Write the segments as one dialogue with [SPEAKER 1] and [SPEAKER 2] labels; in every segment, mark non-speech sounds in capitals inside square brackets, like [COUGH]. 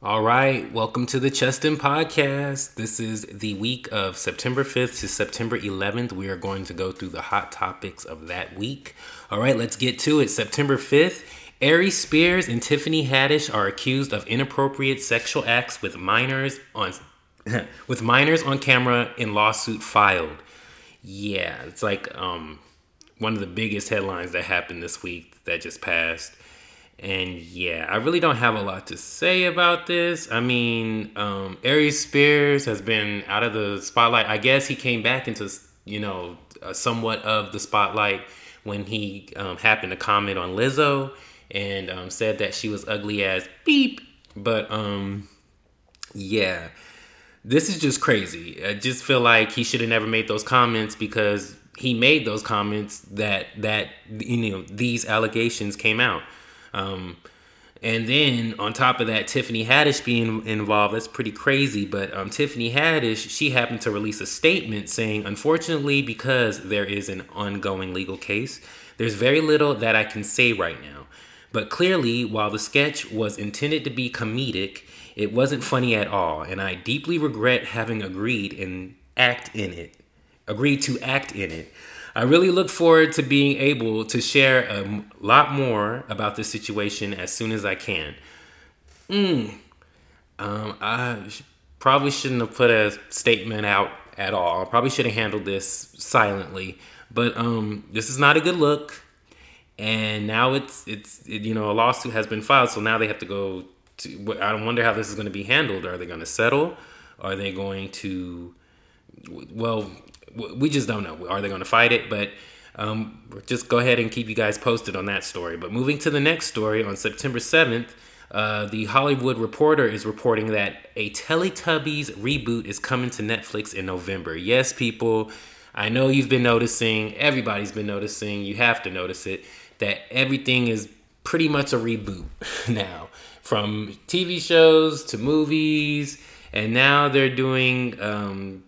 [SPEAKER 1] All right, welcome to the Cheston Podcast. This is the week of September 5th to September 11th. We are going to go through the hot topics of that week. All right, let's get to it. September 5th, Aries Spears and Tiffany Haddish are accused of inappropriate sexual acts with minors on [LAUGHS] with minors on camera in lawsuit filed. Yeah, it's like um, one of the biggest headlines that happened this week that just passed. And yeah, I really don't have a lot to say about this. I mean, um, Aries Spears has been out of the spotlight. I guess he came back into, you know, uh, somewhat of the spotlight when he um, happened to comment on Lizzo and um, said that she was ugly as beep. But um, yeah, this is just crazy. I just feel like he should have never made those comments because he made those comments that that you know these allegations came out. Um, and then on top of that, Tiffany Haddish being involved, that's pretty crazy. But um, Tiffany Haddish, she happened to release a statement saying, unfortunately, because there is an ongoing legal case, there's very little that I can say right now. But clearly, while the sketch was intended to be comedic, it wasn't funny at all, and I deeply regret having agreed and act in it. Agreed to act in it. I really look forward to being able to share a lot more about this situation as soon as I can. Mm. Um, I probably shouldn't have put a statement out at all. I probably should have handled this silently. But um, this is not a good look. And now it's it's it, you know a lawsuit has been filed, so now they have to go to. I wonder how this is going to be handled. Are they going to settle? Are they going to? Well, we just don't know. Are they going to fight it? But um, just go ahead and keep you guys posted on that story. But moving to the next story on September 7th, uh, the Hollywood Reporter is reporting that a Teletubbies reboot is coming to Netflix in November. Yes, people, I know you've been noticing, everybody's been noticing, you have to notice it, that everything is pretty much a reboot [LAUGHS] now. From TV shows to movies, and now they're doing um,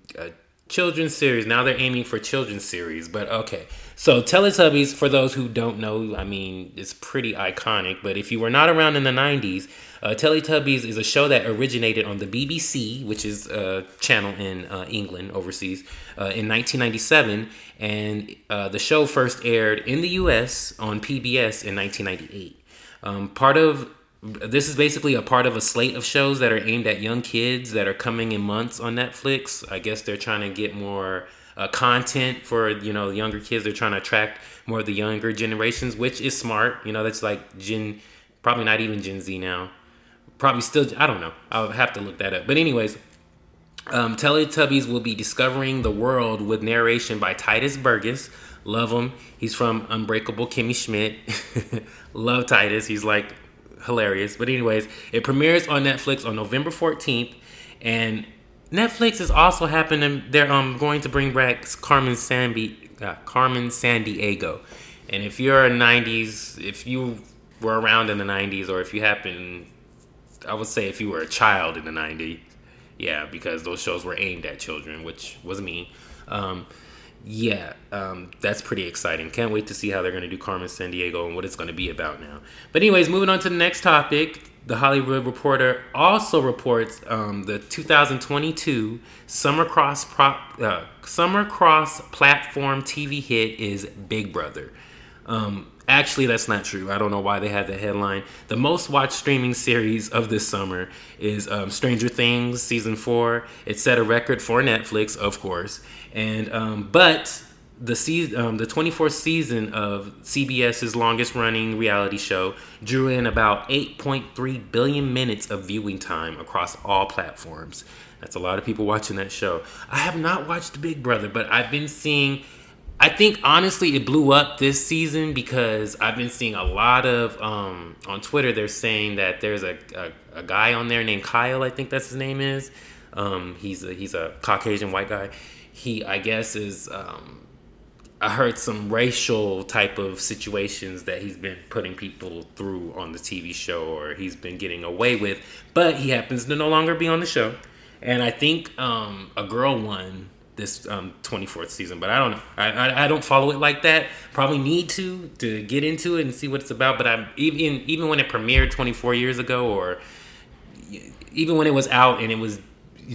[SPEAKER 1] children's series. Now they're aiming for children's series, but okay. So Teletubbies, for those who don't know, I mean, it's pretty iconic. But if you were not around in the '90s, uh, Teletubbies is a show that originated on the BBC, which is a channel in uh, England, overseas, uh, in 1997, and uh, the show first aired in the U.S. on PBS in 1998. Um, part of this is basically a part of a slate of shows that are aimed at young kids that are coming in months on Netflix. I guess they're trying to get more uh, content for you know younger kids. They're trying to attract more of the younger generations, which is smart. You know, that's like Gen, probably not even Gen Z now. Probably still, I don't know. I'll have to look that up. But anyways, um, Teletubbies will be discovering the world with narration by Tituss Burgess. Love him. He's from Unbreakable Kimmy Schmidt. [LAUGHS] Love Tituss. He's like hilarious. But anyways, it premieres on Netflix on November 14th, and Netflix is also happening. They're um going to bring back Carmen Sandy, uh, Carmen Sandiego, and if you're a '90s, if you were around in the '90s, or if you happen, I would say if you were a child in the '90s, yeah, because those shows were aimed at children, which was me. Um, yeah, um, that's pretty exciting. Can't wait to see how they're going to do Carmen Sandiego and what it's going to be about now. But, anyways, moving on to the next topic. The Hollywood Reporter also reports um, the 2022 Summer Cross prop, uh, Summer Cross platform TV hit is Big Brother. Um, Actually, that's not true. I don't know why they had the headline. The most watched streaming series of this summer is um, Stranger Things season four. It set a record for Netflix, of course, and um, but the season, um, the 24th season of CBS's longest running reality show drew in about 8.3 billion minutes of viewing time across all platforms. That's a lot of people watching that show. I have not watched Big Brother, but I've been seeing I think honestly it blew up this season because I've been seeing a lot of um, on Twitter. They're saying that there's a, a, a, guy on there named Kyle. I think that's his name is. Um, he's a, he's a Caucasian white guy. He I guess is. Um, I heard some racial type of situations that he's been putting people through on the TV show, or he's been getting away with. But he happens to no longer be on the show, and I think um, a girl won this um, 24th season, but I don't know. I, I, I, don't follow it like that. Probably need to to get into it and see what it's about. But I'm even even when it premiered 24 years ago, or even when it was out and it was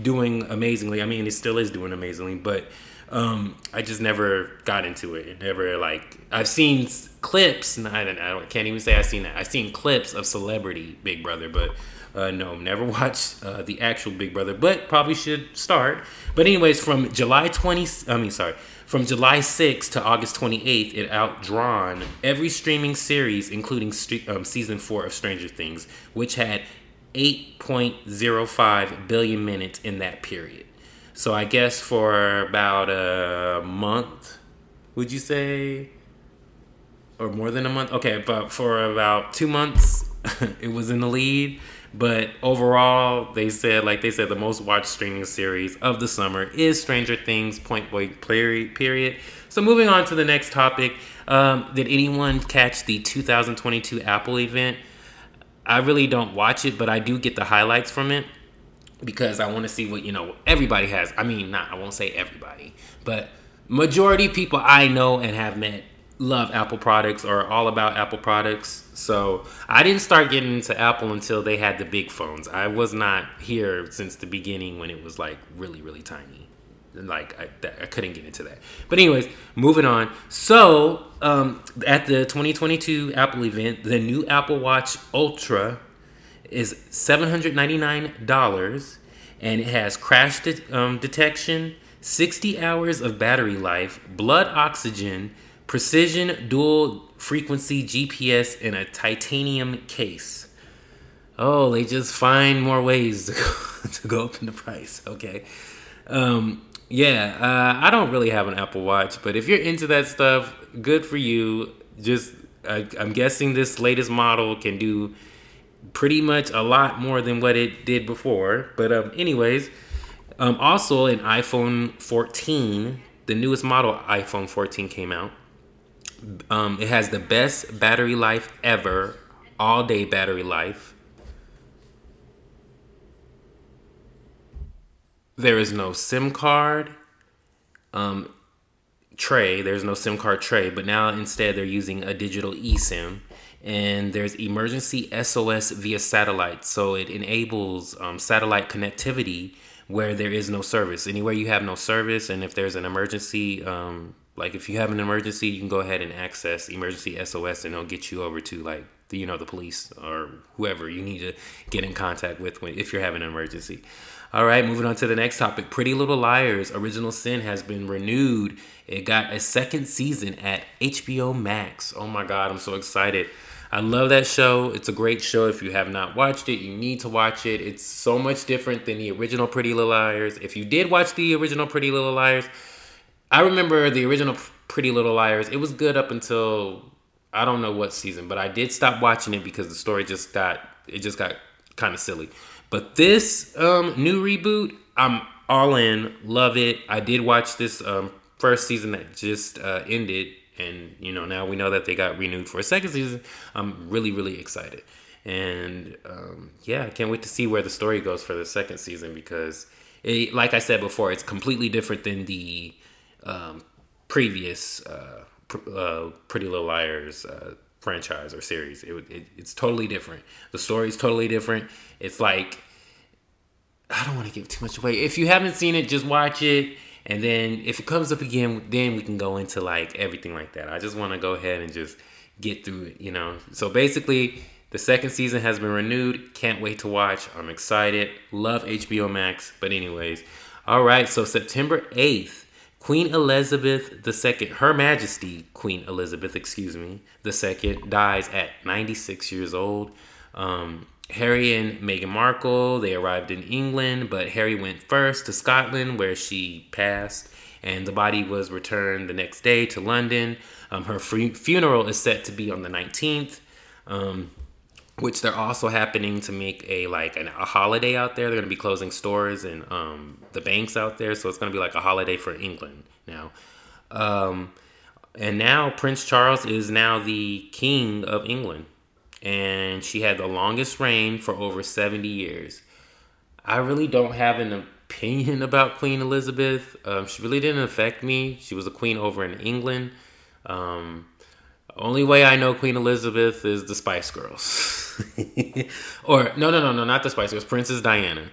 [SPEAKER 1] doing amazingly. I mean, it still is doing amazingly, but um, I just never got into it. Never like I've seen clips. And I, don't, I can't even say I've seen that. I've seen clips of Celebrity Big Brother, but uh, no, never [LAUGHS] watched uh, the actual Big Brother. But probably should start. But anyways, from July twenty, I mean, sorry, from July 6th to August 28th, it outdrawn every streaming series, including um, season four of Stranger Things, which had 8.05 billion minutes in that period. So I guess for about a month, would you say? Or more than a month? Okay, but for about two months, [LAUGHS] it was in the lead. But overall, they said, like they said, the most watched streaming series of the summer is Stranger Things, point blank period. So moving on to the next topic. Um, did anyone catch the 2022 Apple event? I really don't watch it, but I do get the highlights from it because I want to see what you know everybody has. I mean, not I won't say everybody, but majority people I know and have met love Apple products or all about Apple products. So I didn't start getting into Apple until they had the big phones. I was not here since the beginning when it was like really really tiny. Like I, I couldn't get into that. But anyways, moving on. So um, at the 2022 Apple event, the new Apple Watch Ultra is $799 and it has crash de- um, detection, 60 hours of battery life, blood oxygen, precision dual frequency GPS, in a titanium case. Oh, they just find more ways to go, [LAUGHS] to go up in the price. Okay. Um, yeah, uh, I don't really have an Apple Watch, but if you're into that stuff, good for you. Just, I, I'm guessing this latest model can do pretty much a lot more than what it did before. But um, anyways, um, also an iPhone 14, the newest model iPhone 14 came out. Um, it has the best battery life ever, all day battery life. There is no SIM card um, tray. There's no SIM card tray, but now instead they're using a digital eSIM and there's emergency SOS via satellite. So it enables um, satellite connectivity where there is no service. Anywhere you have no service, and if there's an emergency, um, like if you have an emergency, you can go ahead and access emergency SOS, and it'll get you over to like the you know the police or whoever you need to get in contact with when if you're having an emergency. All right, moving on to the next topic. Pretty Little Liars Original Sin has been renewed. It got a second season at HBO Max. Oh my God, I'm so excited. I love that show. It's a great show. If you have not watched it, you need to watch it. It's so much different than the original Pretty Little Liars. If you did watch the original Pretty Little Liars, I remember the original Pretty Little Liars. It was good up until I don't know what season, but I did stop watching it because the story just got it just got kind of silly. But this um, new reboot, I'm all in. Love it. I did watch this um, first season that just uh, ended and you know now we know that they got renewed for a second season i'm really really excited and um, yeah i can't wait to see where the story goes for the second season because it, like i said before it's completely different than the um, previous uh, pr- uh, pretty little liars uh, franchise or series it, it, it's totally different the story's totally different it's like i don't want to give too much away if you haven't seen it just watch it and then if it comes up again, then we can go into like everything like that. I just want to go ahead and just get through it, you know. So basically, the second season has been renewed. Can't wait to watch. I'm excited. Love HBO Max. But anyways, all right. So September 8th, Queen Elizabeth II, Her Majesty Queen Elizabeth, excuse me, the second dies at 96 years old. Um, Harry and Meghan Markle, they arrived in England, but Harry went first to Scotland where she passed, and the body was returned the next day to London. Um, her funeral is set to be on the 19th, um, which they're also happening to make a like an, a holiday out there. They're going to be closing stores and um, the banks out there, so it's going to be like a holiday for England now. Um, and now Prince Charles is now the king of England and she had the longest reign for over 70 years. I really don't have an opinion [LAUGHS] about Queen Elizabeth. Um, she really didn't affect me. She was a queen over in England. Um, Only way I know Queen Elizabeth is the Spice Girls, [LAUGHS] or no, no, no, no, not the Spice Girls. Princess Diana.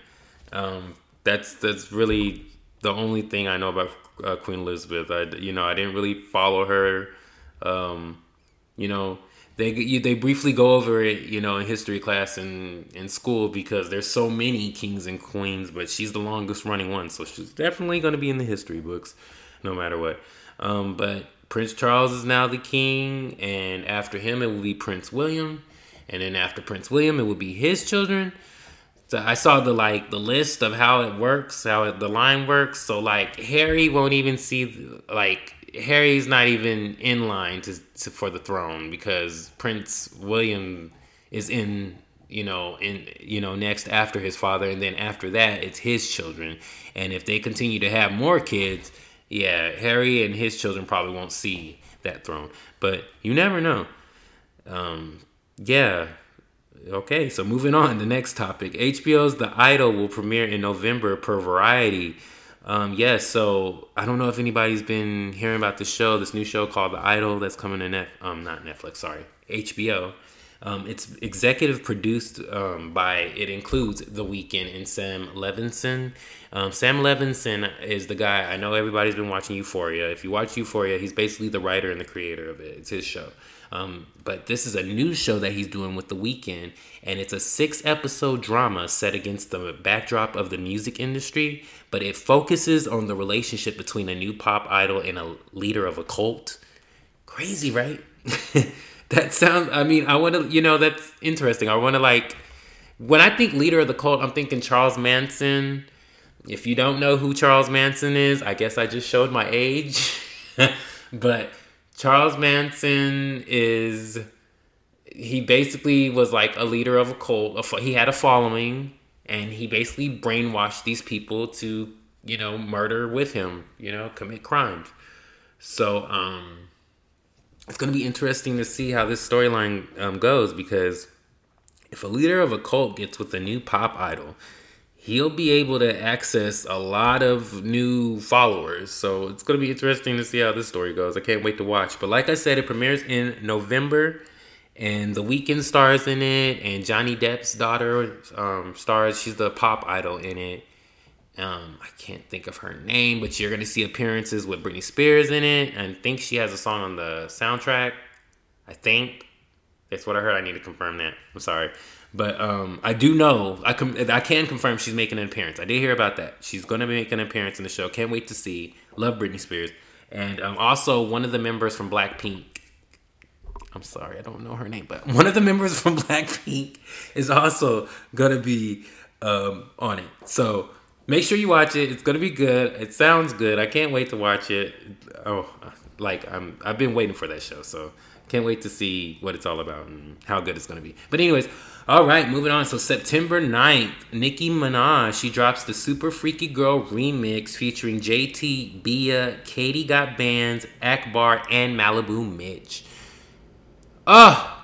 [SPEAKER 1] Um, that's that's really the only thing I know about uh, Queen Elizabeth. I, you know, I didn't really follow her. Um, you know, they you, they briefly go over it, you know, in history class in in school because there's so many kings and queens, but she's the longest running one, so she's definitely going to be in the history books, no matter what. Um, but Prince Charles is now the king, and after him, it will be Prince William, and then after Prince William, it will be his children. So I saw the like the list of how it works, how it, the line works. So like Harry won't even see like Harry's not even in line to, to for the throne because Prince William is in you know in you know next after his father, and then after that it's his children. And if they continue to have more kids, yeah, Harry and his children probably won't see that throne, but you never know. Um, yeah. Okay, so moving on, the next topic. HBO's The Idol will premiere in November per Variety. Um, yes, so I don't know if anybody's been hearing about this show, this new show called The Idol that's coming to net, um, not Netflix, sorry, HBO. Um, it's executive produced um, by, it includes The Weeknd and Sam Levinson. Um, Sam Levinson is the guy, I know everybody's been watching Euphoria. If you watch Euphoria, he's basically the writer and the creator of it. It's his show. Um, but this is a new show that he's doing with The Weeknd, and it's a six episode drama set against the backdrop of the music industry, but it focuses on the relationship between a new pop idol and a leader of a cult. Crazy, right? [LAUGHS] that sounds, I mean, I want to, you know, that's interesting. I want to, like, when I think leader of the cult, I'm thinking Charles Manson. If you don't know who Charles Manson is, I guess I just showed my age. [LAUGHS] but Charles Manson is he basically was like a leader of a cult. He had a following, and he basically brainwashed these people to you know murder with him, you know, commit crimes. So um, it's going to be interesting to see how this storyline um, goes because if a leader of a cult gets with a new pop idol, he'll be able to access a lot of new followers. So it's going to be interesting to see how this story goes. I can't wait to watch. But like I said, it premieres in November, and The Weeknd stars in it, and Johnny Depp's daughter um, stars. She's the pop idol in it. Um, I can't think of her name, but you're to see appearances with Britney Spears in it, I think she has a song on the soundtrack. I think that's what I heard. I need to confirm that. I'm sorry. But um, I do know I can I can confirm she's making an appearance. I did hear about that. She's to be making an appearance in the show. Can't wait to see. Love Britney Spears, and um, also one of the members from Blackpink. I'm sorry, I don't know her name, but [LAUGHS] one of the members from Blackpink is also gonna be um, on it. So make sure you watch it. It's gonna be good. It sounds good. I can't wait to watch it. Oh, like I'm I've been waiting for that show, so can't wait to see what it's all about and how good it's gonna be. But anyways, all right, moving on. So September 9th, Nicki Minaj, she drops the Super Freaky Girl remix featuring JT, Bia, Katie Got Bandz, Akbar, and Maliibu Miitch. Oh,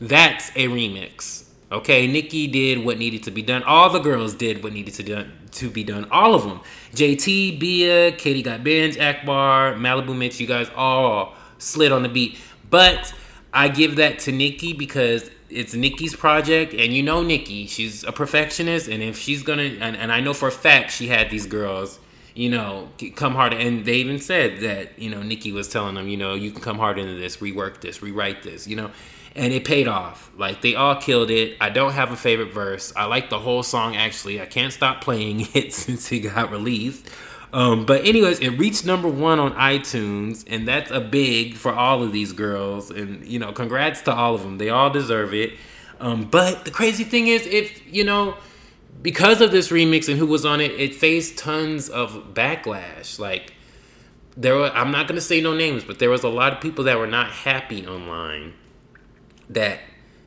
[SPEAKER 1] that's a remix. Okay, Nicki did what needed to be done. All the girls did what needed to done to be done. All of them. JT, Bia, Katie Got Bandz, Akbar, Maliibu Miitch, you guys all slid on the beat. But I give that to Nicki because it's Nicki's project, and you know Nicki, she's a perfectionist, and if she's gonna, and, and I know for a fact she had these girls, you know, come hard, and they even said that, you know, Nicki was telling them, you know, you can come hard into this, rework this, rewrite this, you know, and it paid off. Like they all killed it. I don't have a favorite verse. I like the whole song actually. I can't stop playing [LAUGHS] it since it got released. Um, but anyways, it reached number one on iTunes, and that's a big for all of these girls. And you know, congrats to all of them. They all deserve it. Um, but the crazy thing is, if you know, because of this remix and who was on it, it faced tons of backlash. Like there were, I'm not gonna say no names, but there was a lot of people that were not happy online that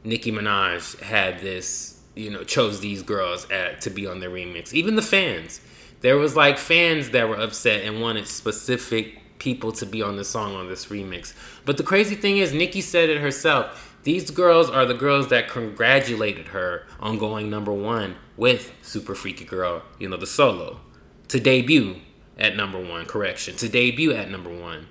[SPEAKER 1] Nicki Minaj had this, you know, chose these girls at, to be on their remix. Even the fans there was like fans that were upset and wanted specific people to be on the song on this remix. But the crazy thing is, Nicki said it herself. These girls are the girls that congratulated her on going number one with Super Freaky Girl, you know, the solo, to debut at number one. Correction, to debut at number one.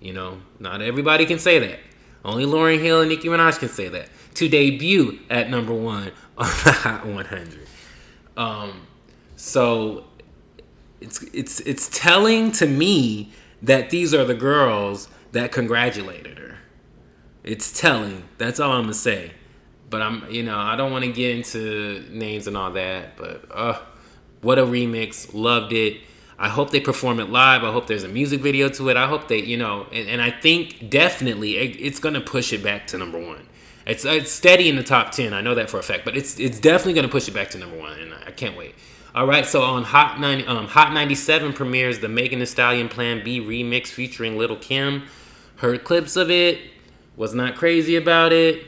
[SPEAKER 1] You know, not everybody can say that. Only Lauryn Hill and Nicki Minaj can say that. To debut at number one [LAUGHS] on the Hot 100. Um, so it's it's it's telling to me that these are the girls that congratulated her. It's telling. That's all I'm gonna say. But I'm, you know, I don't want to get into names and all that. But uh, what a remix! Loved it. I hope they perform it live. I hope there's a music video to it. I hope they, you know, and, and I think definitely it, it's gonna push it back to number one. It's it's steady in the top ten. I know that for a fact, but it's it's definitely gonna push it back to number one, and I can't wait. All right, so on Hot 90, um, Hot 97 premieres the Megan Thee Stallion Plan B remix featuring Little Kim. Heard clips of it, was not crazy about it.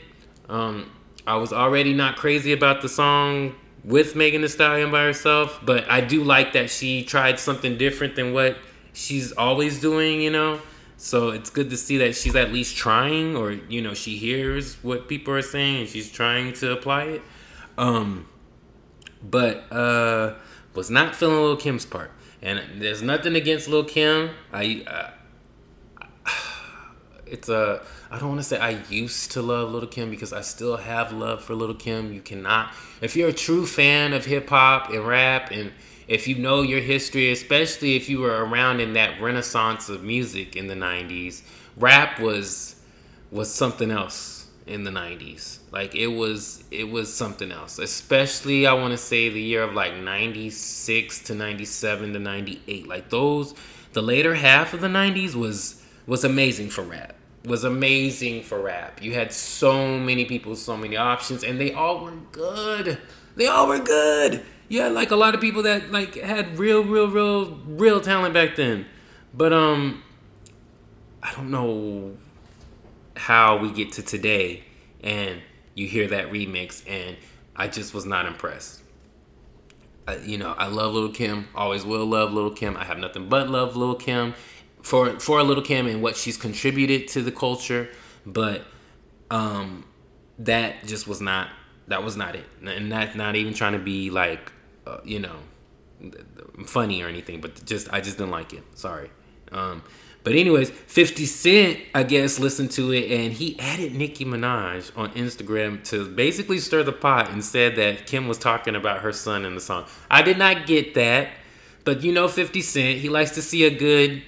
[SPEAKER 1] Um, I was already not crazy about the song with Megan Thee Stallion by herself, but I do like that she tried something different than what she's always doing, you know. So it's good to see that she's at least trying, or you know, she hears what people are saying and she's trying to apply it. Um, but uh, was not feeling Lil Kim's part, and there's nothing against Lil Kim. I, uh, it's a I don't want to say I used to love Little Kim because I still have love for Little Kim. You cannot, if you're a true fan of hip hop and rap, and if you know your history, especially if you were around in that renaissance of music in the '90s, rap was was something else in the 90s like it was it was something else. Especially i want to say the year of like 96 to 97 to 98 like those the later half of the 90s was was amazing for rap was amazing for rap you had so many people so many options and they all were good they all were good you had like a lot of people that like had real real real real talent back then but um i don't know how we get to today and you hear that remix and I just was not impressed. Uh, you know, I love Little Kim, always will love Little Kim. I have nothing but love Little Kim for for a Little Kim and what she's contributed to the culture, but um that just was not that was not it. And that's not even trying to be like uh, you know funny or anything, but just I just didn't like it. Sorry. Um but anyways, 50 Cent, I guess, listened to it and he added Nicki Minaj on Instagram to basically stir the pot and said that Kim was talking about her son in the song. I did not get that, but you know 50 Cent, he likes to see a good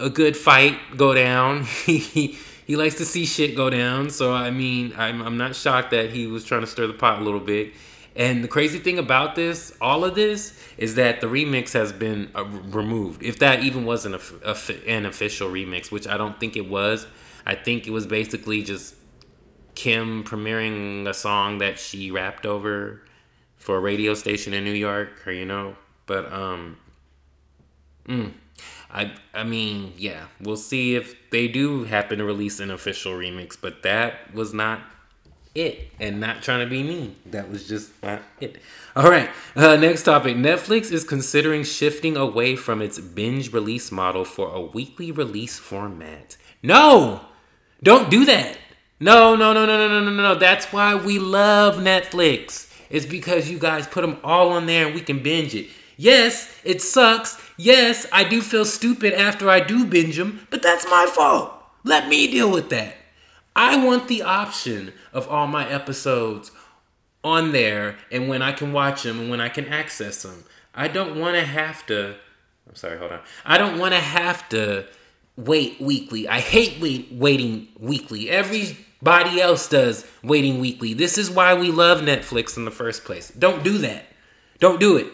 [SPEAKER 1] a good fight go down. [LAUGHS] he he likes to see shit go down. So I mean, I'm I'm not shocked that he was trying to stir the pot a little bit. And the crazy thing about this, all of this, is that the remix has been uh, removed. If that even wasn't a, a, an official remix, which I don't think it was, I think it was basically just Kim premiering a song that she rapped over for a radio station in New York, or you know. But um, mm, I I mean, yeah, we'll see if they do happen to release an official remix. But that was not it and not trying to be mean. That was just not it. All right, uh, next topic. Netflix is considering shifting away from its binge release model for a weekly release format. No, don't do that. No, no, no, no, no, no, no, no. That's why we love Netflix. It's because you guys put them all on there and we can binge it. Yes, it sucks. Yes, I do feel stupid after I do binge them, but that's my fault. Let me deal with that. I want the option of all my episodes on there and when I can watch them and when I can access them. I don't want to have to. I'm sorry, hold on. I don't want to have to wait weekly. I hate wait, waiting weekly. Everybody else does waiting weekly. This is why we love Netflix in the first place. Don't do that. Don't do it.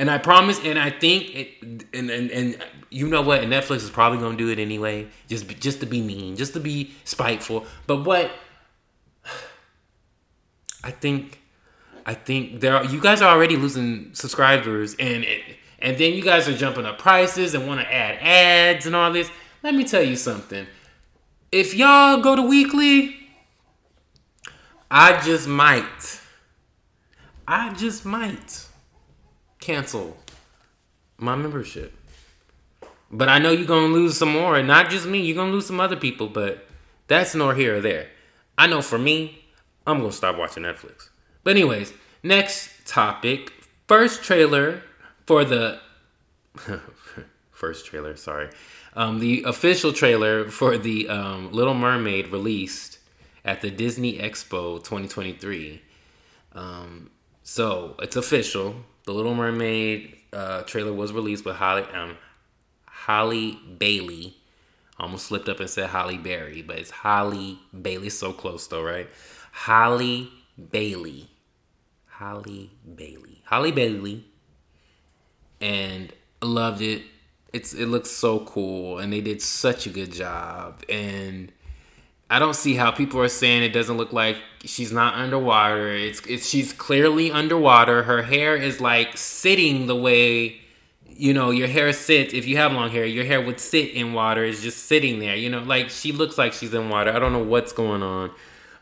[SPEAKER 1] And I promise, and I think, it, and, and and you know what? And Netflix is probably gonna do it anyway, just just to be mean, just to be spiteful. But what [SIGHS] I think, I think there are you guys are already losing subscribers, and it, and then you guys are jumping up prices and want to add ads and all this. Let me tell you something. If y'all go to weekly, I just might. I just might cancel my membership. But I know you're gonna lose some more, and not just me. You're gonna lose some other people, but that's nor here or there. I know for me, I'm gonna stop watching Netflix. But anyways, next topic. First trailer for the [LAUGHS] first trailer. Sorry. Um, the official trailer for the um, Little Mermaid released at the Disney Expo 2023. Um, so it's official. The Little Mermaid uh, trailer was released with Holly um, Halle Bailey. Almost slipped up and said Holly Berry, but it's Holly Bailey. So close though, right? Holly Bailey. Holly Bailey. Holly Bailey. And loved it. It's it looks so cool and they did such a good job. And I don't see how people are saying it doesn't look like she's not underwater. It's it's she's clearly underwater. Her hair is like sitting the way you know your hair sits. If you have long hair your hair would sit in water. It's just sitting there you know? Like she looks like she's in water. I don't know what's going on.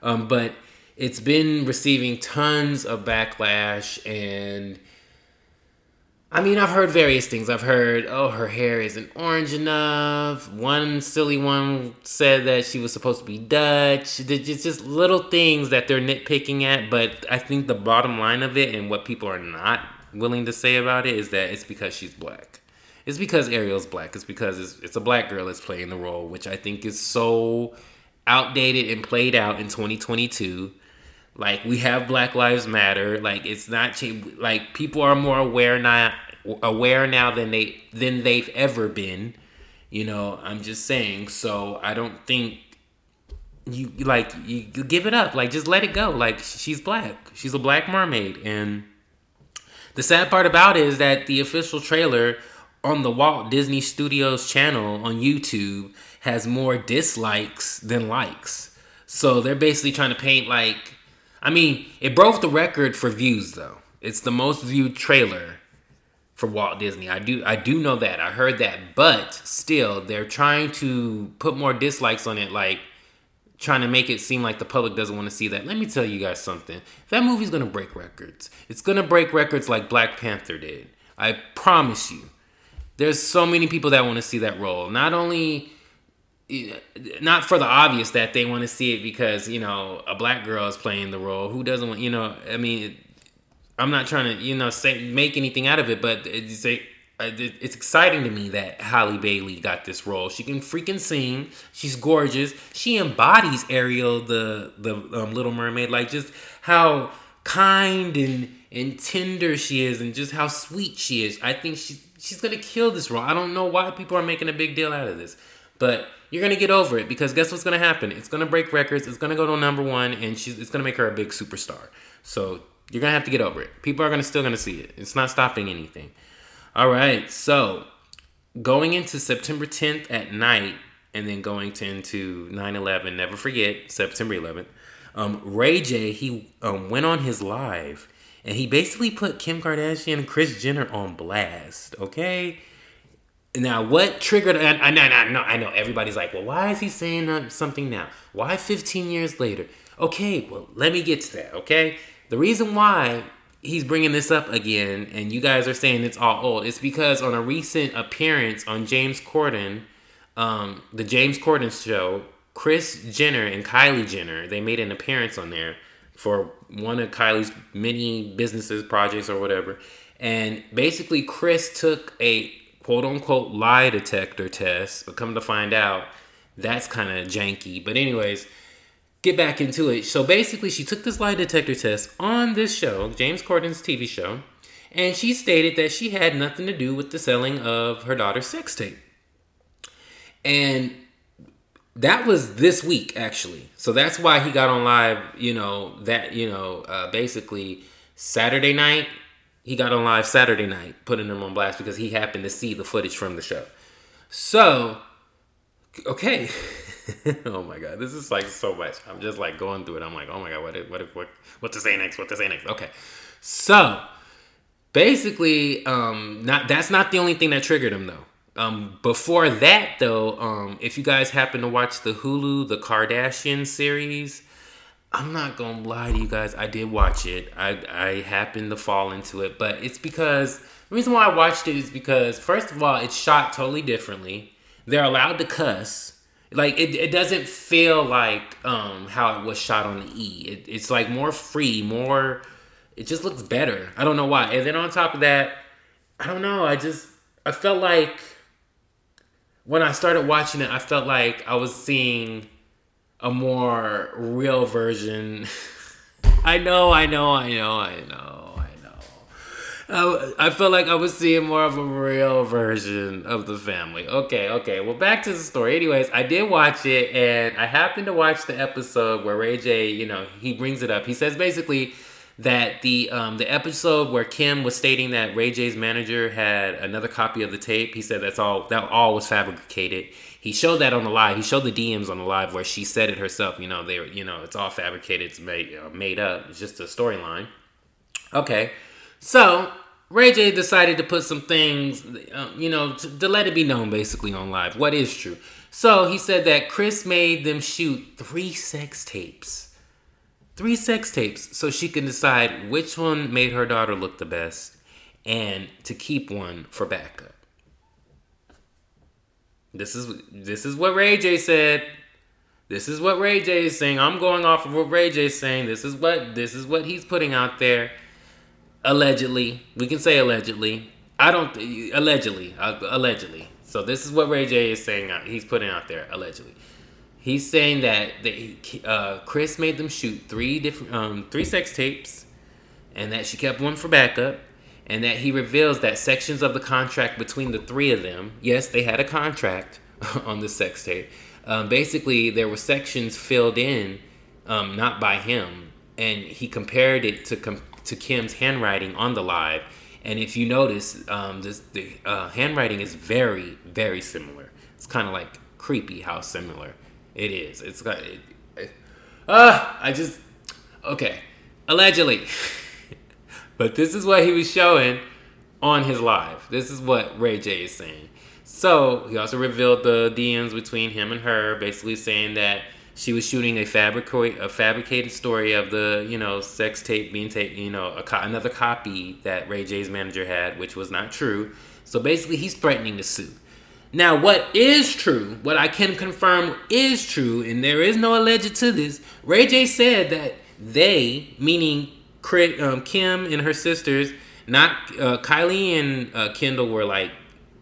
[SPEAKER 1] Um, but it's been receiving tons of backlash and I mean, I've heard various things. I've heard, oh, her hair isn't orange enough. One silly one said that she was supposed to be Dutch. It's just little things that they're nitpicking at. But I think the bottom line of it and what people are not willing to say about it is that it's because she's black. It's because Ariel's black. It's because it's, it's a black girl that's playing the role, which I think is so outdated and played out in 2022 like we have Black Lives Matter. Like it's not like people are more aware now aware now than they than they've ever been. You know, I'm just saying. So I don't think you like you, you give it up. Like just let it go. Like she's black. She's a black mermaid and the sad part about it is that the official trailer on the Walt Disney Studios channel on YouTube has more dislikes than likes. So they're basically trying to paint like I mean, it broke the record for views though. It's the most viewed trailer for Walt Disney. I do I do know that. I heard that, but still they're trying to put more dislikes on it like trying to make it seem like the public doesn't want to see that. Let me tell you guys something. That movie's going to break records. It's going to break records like Black Panther did. I promise you. There's so many people that want to see that role. Not only not for the obvious that they want to see it because you know a black girl is playing the role. Who doesn't want you know? I mean, I'm not trying to you know say make anything out of it, but it's it's exciting to me that Holly Bailey got this role. She can freaking sing. She's gorgeous. She embodies Ariel, the the um, Little Mermaid. Like just how kind and and tender she is, and just how sweet she is. I think she's she's gonna kill this role. I don't know why people are making a big deal out of this, but you're gonna get over it because guess what's gonna happen? It's gonna break records. It's gonna go to number one, and she's it's gonna make her a big superstar. So you're gonna have to get over it. People are gonna still gonna see it. It's not stopping anything. All right. So going into September 10th at night, and then going to into 9/11. Never forget September 11th. Um, Ray J he um, went on his live and he basically put Kim Kardashian and Kris Jenner on blast. Okay now, what triggered? I, I, I, know, I know. Everybody's like, "Well, why is he saying something now? Why 15 years later?" Okay, well, let me get to that. Okay, the reason why he's bringing this up again, and you guys are saying it's all old, it's because on a recent appearance on James Corden, um, the James Corden show, Kris Jenner and Kylie Jenner, they made an appearance on there for one of Kylie's many businesses, projects, or whatever. And basically, Kris took a quote unquote lie detector test, but come to find out that's kind of janky. But, anyways, get back into it. So, basically, she took this lie detector test on this show, James Corden's TV show, and she stated that she had nothing to do with the selling of her daughter's sex tape. And that was this week, actually. So, that's why he got on live, you know, that, you know, uh, basically Saturday night he got on live Saturday night, putting them on blast because he happened to see the footage from the show. So, okay. [LAUGHS] oh my god, this is like so much. I'm just like going through it. I'm like, oh my god, what what what what to say next? What to say next? Okay, so basically, um, not that's not the only thing that triggered him though. Um, before that though, um, if you guys happen to watch the Hulu the Kardashian series, I'm not gonna lie to you guys. I did watch it. I I happened to fall into it, but it's because the reason why I watched it is because first of all, it's shot totally differently. They're allowed to cuss. Like it, it doesn't feel like um how it was shot on the E. It, it's like more free, more. It just looks better. I don't know why. And then on top of that, I don't know. I just I felt like when I started watching it, I felt like I was seeing a more real version. [LAUGHS] I know, I know, I know, I know, I know. I, I felt like I was seeing more of a real version of the family. Okay, okay. Well, back to the story. Anyways, I did watch it, and I happened to watch the episode where Ray J, you know, he brings it up. He says basically that the um, the episode where Kim was stating that Ray J's manager had another copy of the tape, he said that's all that all was fabricated. He showed that on the live. He showed the DMs on the live where she said it herself. You know, they were, you know, it's all fabricated, it's made uh, made up. It's just a storyline. Okay, so Ray J decided to put some things, uh, you know, to, to let it be known basically on live what is true. So he said that Kris made them shoot three sex tapes three sex tapes so she can decide which one made her daughter look the best and to keep one for backup. This is this is what Ray J said. This is what Ray J is saying. I'm going off of what Ray J is saying. This is what this is what he's putting out there. Allegedly, we can say allegedly. I don't allegedly, uh, allegedly. So this is what Ray J is saying. He's putting out there allegedly. He's saying that they, uh, Kris made them shoot three different, um, three sex tapes, and that she kept one for backup, and that he reveals that sections of the contract between the three of them, yes, they had a contract [LAUGHS] on the sex tape. Um, basically, there were sections filled in, um, not by him, and he compared it to com- to Kim's handwriting on the live. And if you notice, um, this, the uh, handwriting is very, very similar. It's kind of like creepy how similar it is. It's got. It, uh, I just. Okay. Allegedly. [LAUGHS] but this is what he was showing on his live. This is what Ray J is saying. So he also revealed the DMs between him and her, basically saying that she was shooting a fabricate a fabricated story of the you know sex tape being taken, you know, co- another copy that Ray J's manager had, which was not true. So basically, he's threatening to sue. Now, what is true, what I can confirm is true, and there is no alleged to this, Ray J said that they, meaning um, Kim and her sisters, not uh, Kylie and uh, Kendall, were like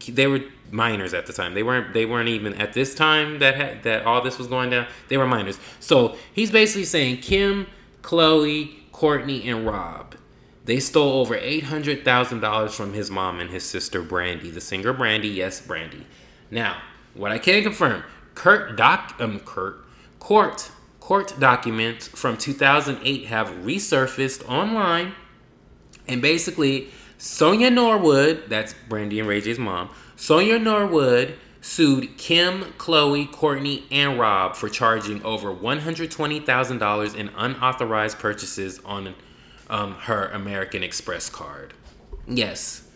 [SPEAKER 1] they were minors at the time. They weren't. They weren't even at this time that had, that all this was going down. They were minors. So he's basically saying Kim, Khloe, Kourtney, and Rob they stole over $800,000 from his mom and his sister Brandy, the singer Brandy, yes, Brandy. Now, what I can confirm, Kurt Doc um Kurt court court documents from 2008 have resurfaced online and basically Sonja Norwood, that's Brandy and Ray J's mom, Sonja Norwood sued Kim, Khloe, Kourtney, and Rob for charging over $120,000 in unauthorized purchases on um, her American Express card. Yes.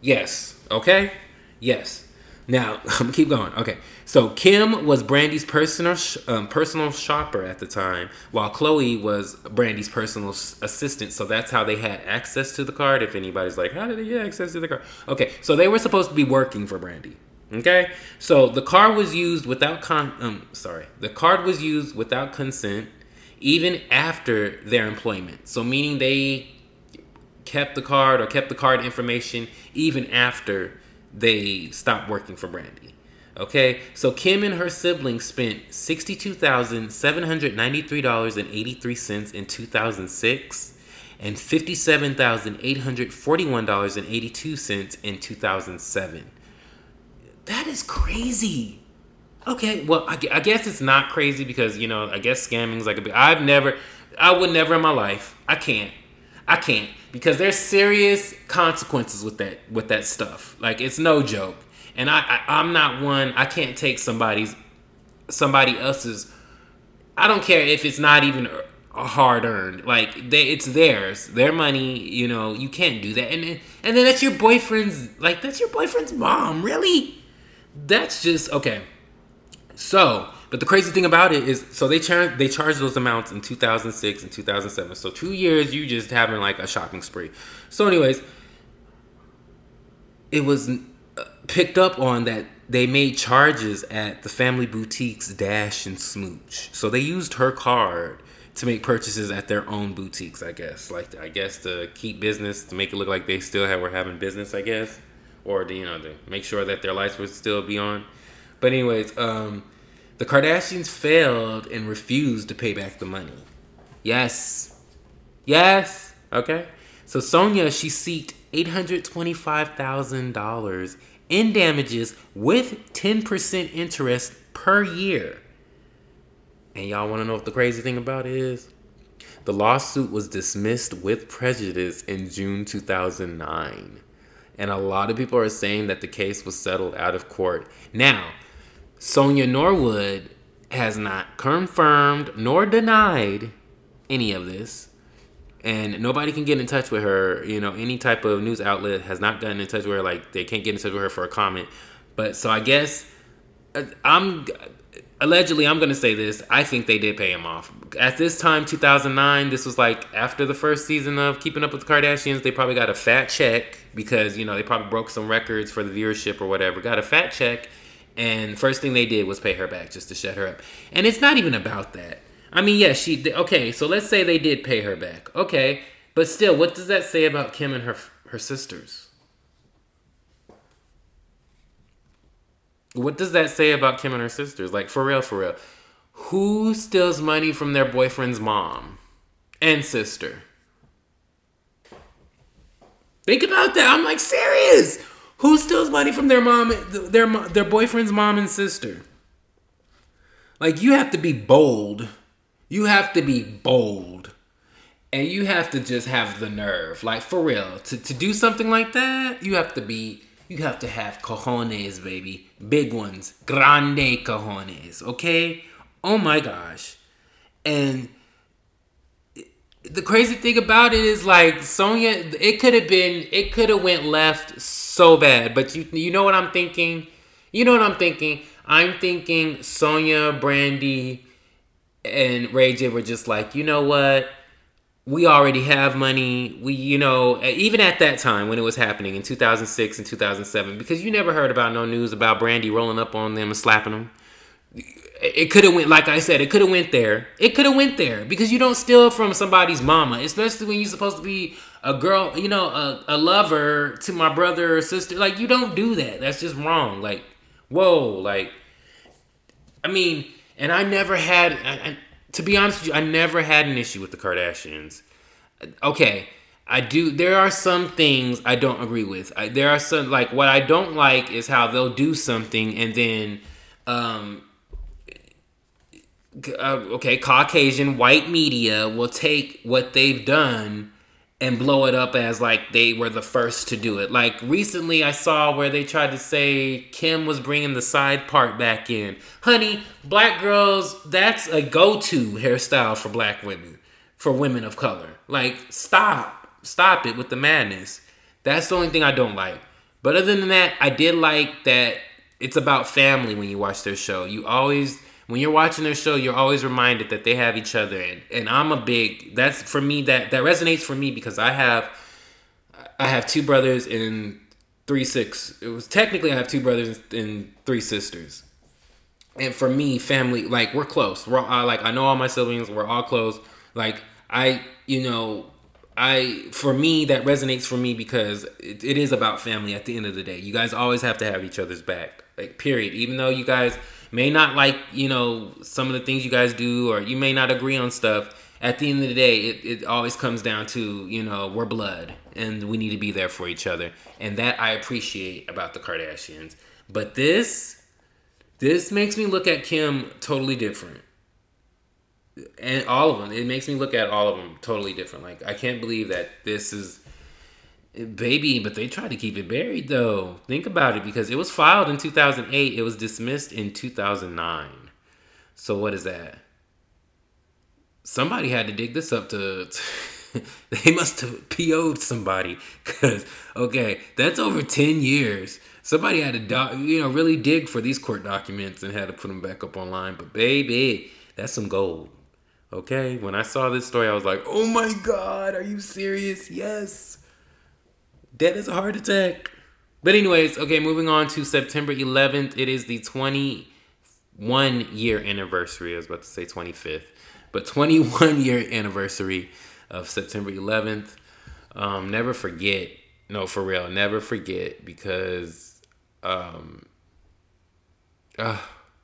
[SPEAKER 1] Yes. Okay? Yes. Now, [LAUGHS] I'm keep going. Okay. So Kim was Brandy's personal sh- um, personal shopper at the time, while Khloe was Brandy's personal assistant. So that's how they had access to the card. If anybody's like, how did they get access to the card? Okay, so they were supposed to be working for Brandy. Okay, so the card was used without con. Um, sorry, the card was used without consent even after their employment. So, meaning they kept the card or kept the card information even after they stopped working for Brandy. Okay, so Kim and her siblings spent $62,793.83 in 2006 and $57,841.82 in 2007. That is crazy. Okay, well, I, I, guess it's not crazy because you know I guess scamming is like a big. I've never, I would never in my life. I can't, I can't because there's serious consequences with that with that stuff. Like it's no joke, and I, I I'm not one. I can't take somebody's somebody else's. I don't care if it's not even hard earned. Like they, it's theirs, their money. You know, you can't do that. And then, and then that's your boyfriend's. Like that's your boyfriend's mom. Really? That's just okay. So, but the crazy thing about it is, so they charge they charge those amounts in 2006 and 2007. So two years, you just having like a shopping spree. So, anyways, it was uh, picked up on that they made charges at the family boutiques Dash and Smooch. So they used her card to make purchases at their own boutiques. I guess, like I guess to keep business, to make it look like they still have, were having business. I guess, or to you know to make sure that their lights would still be on. But anyways, um, the Kardashians failed and refused to pay back the money. Yes, yes. Okay. So Sonja she seeked eight hundred twenty-five thousand dollars in damages with ten percent interest per year. And y'all want to know what the crazy thing about it is? The lawsuit was dismissed with prejudice in June 2009. And a lot of people are saying that the case was settled out of court. Now, Sonja Norwood has not confirmed nor denied any of this. And nobody can get in touch with her. You know, any type of news outlet has not gotten in touch with her. Like, they can't get in touch with her for a comment. But so I guess uh, I'm allegedly, I'm going to say this. I think they did pay him off. At this time, 2009, this was like after the first season of Keeping Up with the Kardashians. They probably got a fat check because, you know, they probably broke some records for the viewership or whatever. Got a fat check. And first thing they did was pay her back just to shut her up. And it's not even about that. I mean, yeah, she, okay, so let's say they did pay her back. Okay. But still, what does that say about Kim and her her sisters? What does that say about Kim and her sisters? Like, for real, for real. Who steals money from their boyfriend's mom and sister? Think about that. I'm like, serious. Who steals money from their mom, their their boyfriend's mom and sister? Like, you have to be bold. You have to be bold. And you have to just have the nerve. Like, for real. To, to do something like that, you have to be you have to have cojones, baby. Big ones. Grande cojones, okay? Oh my gosh. And the crazy thing about it is like Sonja it could have been it could have went left so bad, but you you know what I'm thinking? You know what I'm thinking? I'm thinking Sonja, Brandy, and Ray J were just like, you know what? we already have money. We, you know, even at that time when it was happening in 2006 and 2007, because you never heard about no news about Brandy rolling up on them and slapping them. It could have went, like I said, it could have went there. It could have went there because you don't steal from somebody's mama, especially when you're supposed to be a girl, you know, a, a lover to my brother or sister. Like you don't do that. That's just wrong. Like, whoa, like, I mean, and I never had. I, I, to be honest with you, I never had an issue with the Kardashians. Okay, I do. There are some things I don't agree with. I, there are some like what I don't like is how they'll do something and then, um, uh, okay, Caucasian white media will take what they've done and blow it up as like they were the first to do it. Like recently, I saw where they tried to say Kim was bringing the side part back in. Honey, black girls, that's a go to hairstyle for black women, for women of color. Like, stop, stop it with the madness. That's the only thing I don't like. But other than that, I did like that it's about family when you watch their show. You always when you're watching their show, you're always reminded that they have each other. And, and I'm a big that's for me that that resonates for me because I have I have two brothers and three six. It was technically I have two brothers and three sisters. And for me, family like we're close. We're all, like I know all my siblings. We're all close. Like I, you know, I for me that resonates for me because it, it is about family. At the end of the day, you guys always have to have each other's back. Like period. Even though you guys may not like you know some of the things you guys do or you may not agree on stuff. At the end of the day it, it always comes down to you know we're blood and we need to be there for each other. And that i appreciate about the kardashians. But this this makes me look at kim totally different. And all of them. It makes me look at all of them totally different. Like i can't believe that this is baby but they tried to keep it buried though. Think about it because it was filed in 2008 it was dismissed in 2009 so what is that? Somebody had to dig this up to, to [LAUGHS] they must have PO'd somebody because okay that's over 10 years. Somebody had to you know really dig for these court documents and had to put them back up online. But baby that's some gold okay? When i saw this story i was like oh my god are you serious? Yes Is a heart attack. But anyways, okay, moving on to September 11th. It is the 21 year anniversary. I was about to say 25th, but 21 [LAUGHS] year anniversary of September 11th. Um, never forget. No, for real, never forget because um, uh,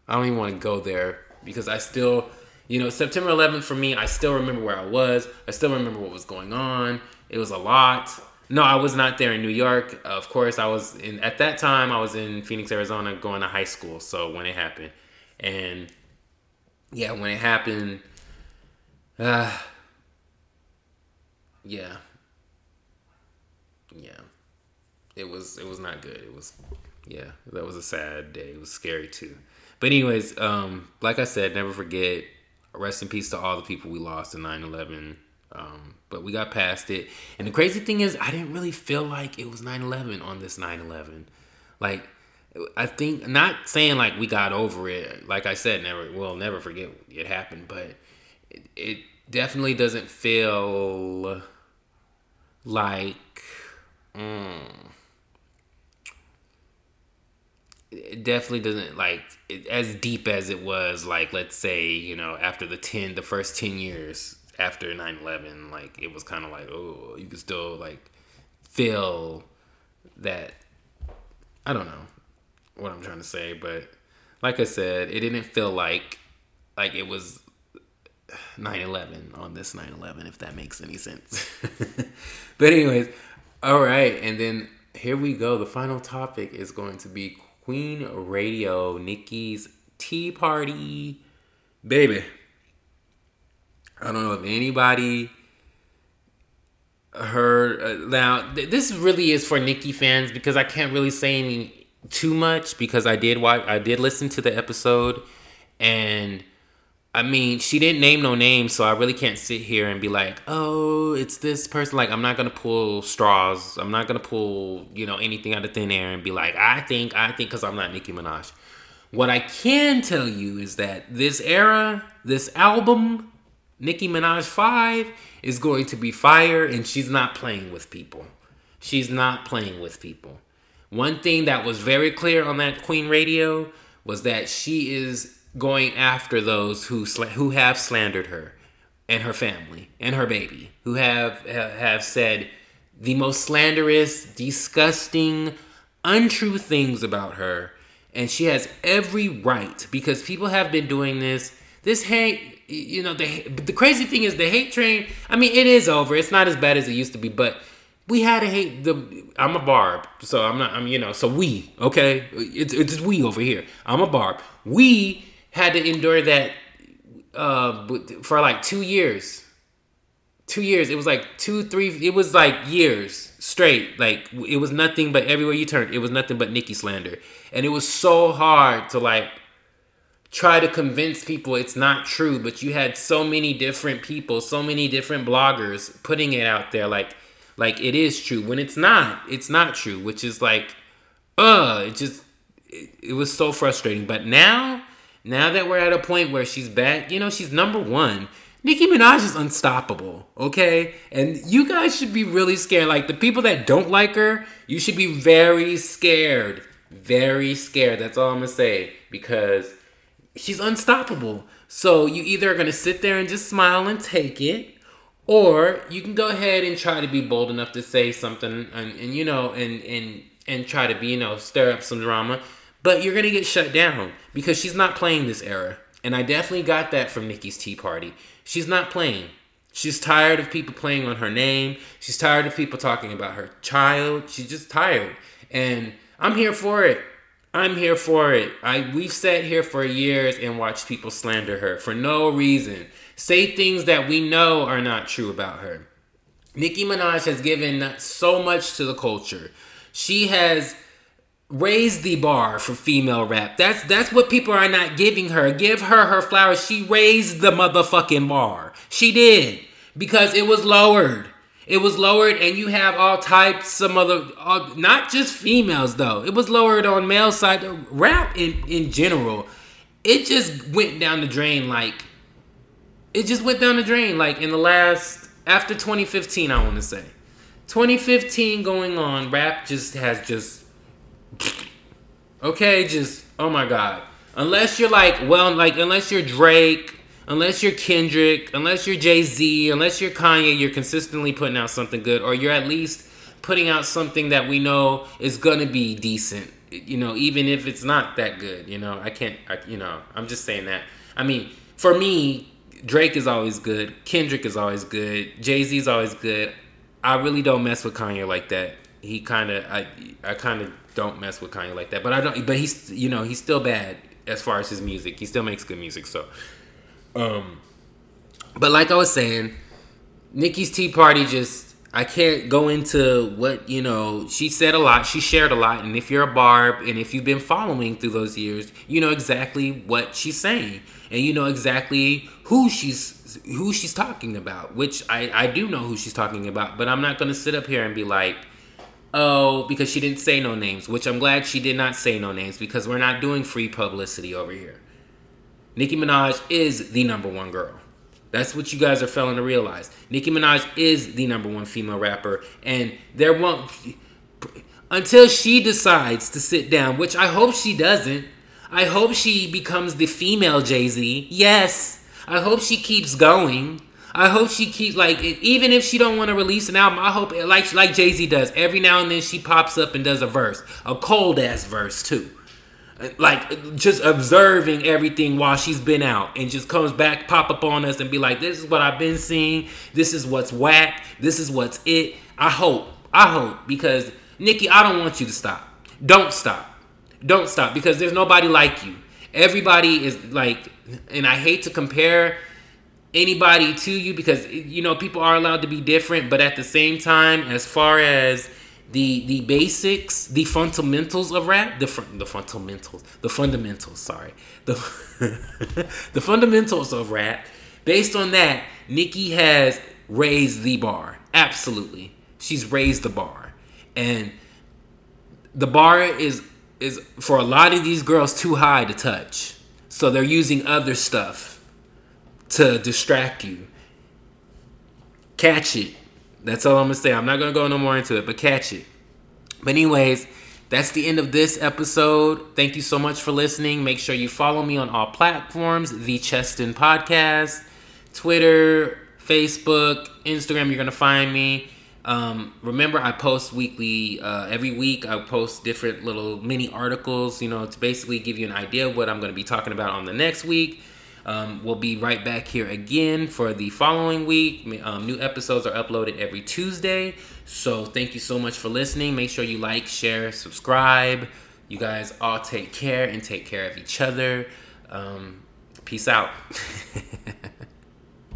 [SPEAKER 1] I don't even want to go there because I still, you know, September 11th for me, I still remember where I was. I still remember what was going on. It was a lot. No, I was not there in New York. Of course, I was in at that time. I was in Phoenix, Arizona, going to high school. So when it happened, and yeah, when it happened, uh, yeah, yeah, it was it was not good. It was yeah, that was a sad day. It was scary too. But anyways, um, like I said, never forget. Rest in peace to all the people we lost in 9-11. Um, but we got past it. And the crazy thing is, I didn't really feel like it was 9-11 on this 9-11. Like, I think, not saying like we got over it. Like I said, never, we'll never forget it happened. But it, it definitely doesn't feel like... Mm, it definitely doesn't like it, as deep as it was like let's say you know after the 10 the first 10 years after 9-11 like it was kind of like oh you could still like feel that i don't know what i'm trying to say but like i said it didn't feel like like it was 9-11 on this 9-11 if that makes any sense [LAUGHS] but anyways all right and then here we go the final topic is going to be Queen Radio, Nicki's Tea Party. Baby. I don't know if anybody heard. Uh, now, th- this really is for Nicki fans because I can't really say any too much because I did watch, I did listen to the episode and I mean, she didn't name no names, so I really can't sit here and be like, "Oh, it's this person." Like, I'm not gonna pull straws. I'm not gonna pull, you know, anything out of thin air and be like, "I think, I think," because I'm not Nicki Minaj. What I can tell you is that this era, this album, Nicki Minaj Five, is going to be fire, and she's not playing with people. She's not playing with people. One thing that was very clear on that Queen Radio was that she is going after those who sl- who have slandered her and her family and her baby, who have have said the most slanderous, disgusting, untrue things about her, and she has every right because people have been doing this. This hate, you know, the the crazy thing is the hate train. I mean, it is over. It's not as bad as it used to be, but we had to hate the I'm a barb, so I'm not I'm you know, so we, okay? It's it's we over here. I'm a barb. We had to endure that uh, for like two years. Two years. It was like two, three. It was like years straight. Like it was nothing but everywhere you turned, it was nothing but Nicki slander, and it was so hard to like try to convince people it's not true. But you had so many different people, so many different bloggers putting it out there, like like it is true when it's not. It's not true, which is like, uh, it just it, it was so frustrating. But now now that we're at a point where she's back, you know, she's number one. Nicki Minaj is unstoppable, okay? And you guys should be really scared. Like the people that don't like her, you should be very scared. Very scared. That's all I'm gonna say. Because she's unstoppable. So you either are gonna sit there and just smile and take it, or you can go ahead and try to be bold enough to say something and, and you know and and and try to be, you know, stir up some drama. But you're gonna get shut down because she's not playing this era. And I definitely got that from Nicki's Tea Party. She's not playing. She's tired of people playing on her name. She's tired of people talking about her child. She's just tired. And I'm here for it. I'm here for it. I we've sat here for years and watched people slander her for no reason. Say things that we know are not true about her. Nicki Minaj has given so much to the culture. She has raised the bar for female rap. That's that's what people are not giving her. Give her her flowers. She raised the motherfucking bar. She did because it was lowered. It was lowered, and you have all types of other, all, not just females though. It was lowered on male side. Rap in in general, it just went down the drain. Like it just went down the drain. Like in the last after 2015, I want to say 2015 going on, rap just has just okay, just oh my god. Unless you're like, well, like unless you're Drake, unless you're Kendrick, unless you're Jay Z, unless you're Kanye, you're consistently putting out something good, or you're at least putting out something that we know is gonna be decent. you know, even if it's not that good, you know, I can't, I, you know, I'm just saying that. I mean, for me, Drake is always good. Kendrick is always good. Jay Z is always good. I really don't mess with Kanye like that. He kind of, I, I kind of don't mess with Kanye like that. But I don't. But he's, you know, he's still bad as far as his music. He still makes good music. So, um, but like I was saying, Nicki's Tea Party just I can't go into what, you know, she said a lot, she shared a lot, and if you're a Barb and if you've been following through those years, you know exactly what she's saying. And you know exactly who she's who she's talking about, which I, I do know who she's talking about, but I'm not gonna sit up here and be like, oh, because she didn't say no names, which I'm glad she did not say no names because we're not doing free publicity over here. Nicki Minaj is the number one girl. That's what you guys are failing to realize. Nicki Minaj is the number one female rapper, and there won't until she decides to sit down, which I hope she doesn't. I hope she becomes the female Jay Z. Yes, I hope she keeps going. I hope she keeps like even if she don't want to release an album. I hope like like Jay Z does. Every now and then she pops up and does a verse, a cold ass verse too like just observing everything while she's been out and just comes back pop up on us and be like this is what i've been seeing. This is what's whack. This is what's it. I hope i hope because Nicki i don't want you to stop. Don't stop. Don't stop because there's nobody like you. Everybody is like and i hate to compare anybody to you because you know people are allowed to be different but at the same time as far as the the basics, the fundamentals of rap, the the fundamentals, the fundamentals. Sorry, the [LAUGHS] the fundamentals of rap. Based on that, Nicki has raised the bar. Absolutely, she's raised the bar, and the bar is is for a lot of these girls too high to touch. So they're using other stuff to distract you. Catch it that's all I'm gonna say. I'm not gonna go no more into it, but catch it. But anyways, that's the end of this episode. Thank you so much for listening. Make sure you follow me on all platforms, the Cheston Podcast, Twitter, Facebook, Instagram. You're gonna find me. Um, remember, I post weekly. Uh, every week, I post different little mini articles. You know, to basically give you an idea of what I'm to be talking about on the next week. Um, we'll be right back here again for the following week. Um, new episodes are uploaded every Tuesday. So thank you so much for listening. Make sure you like, share, subscribe. You guys all take care and take care of each other. Um, peace out. [LAUGHS]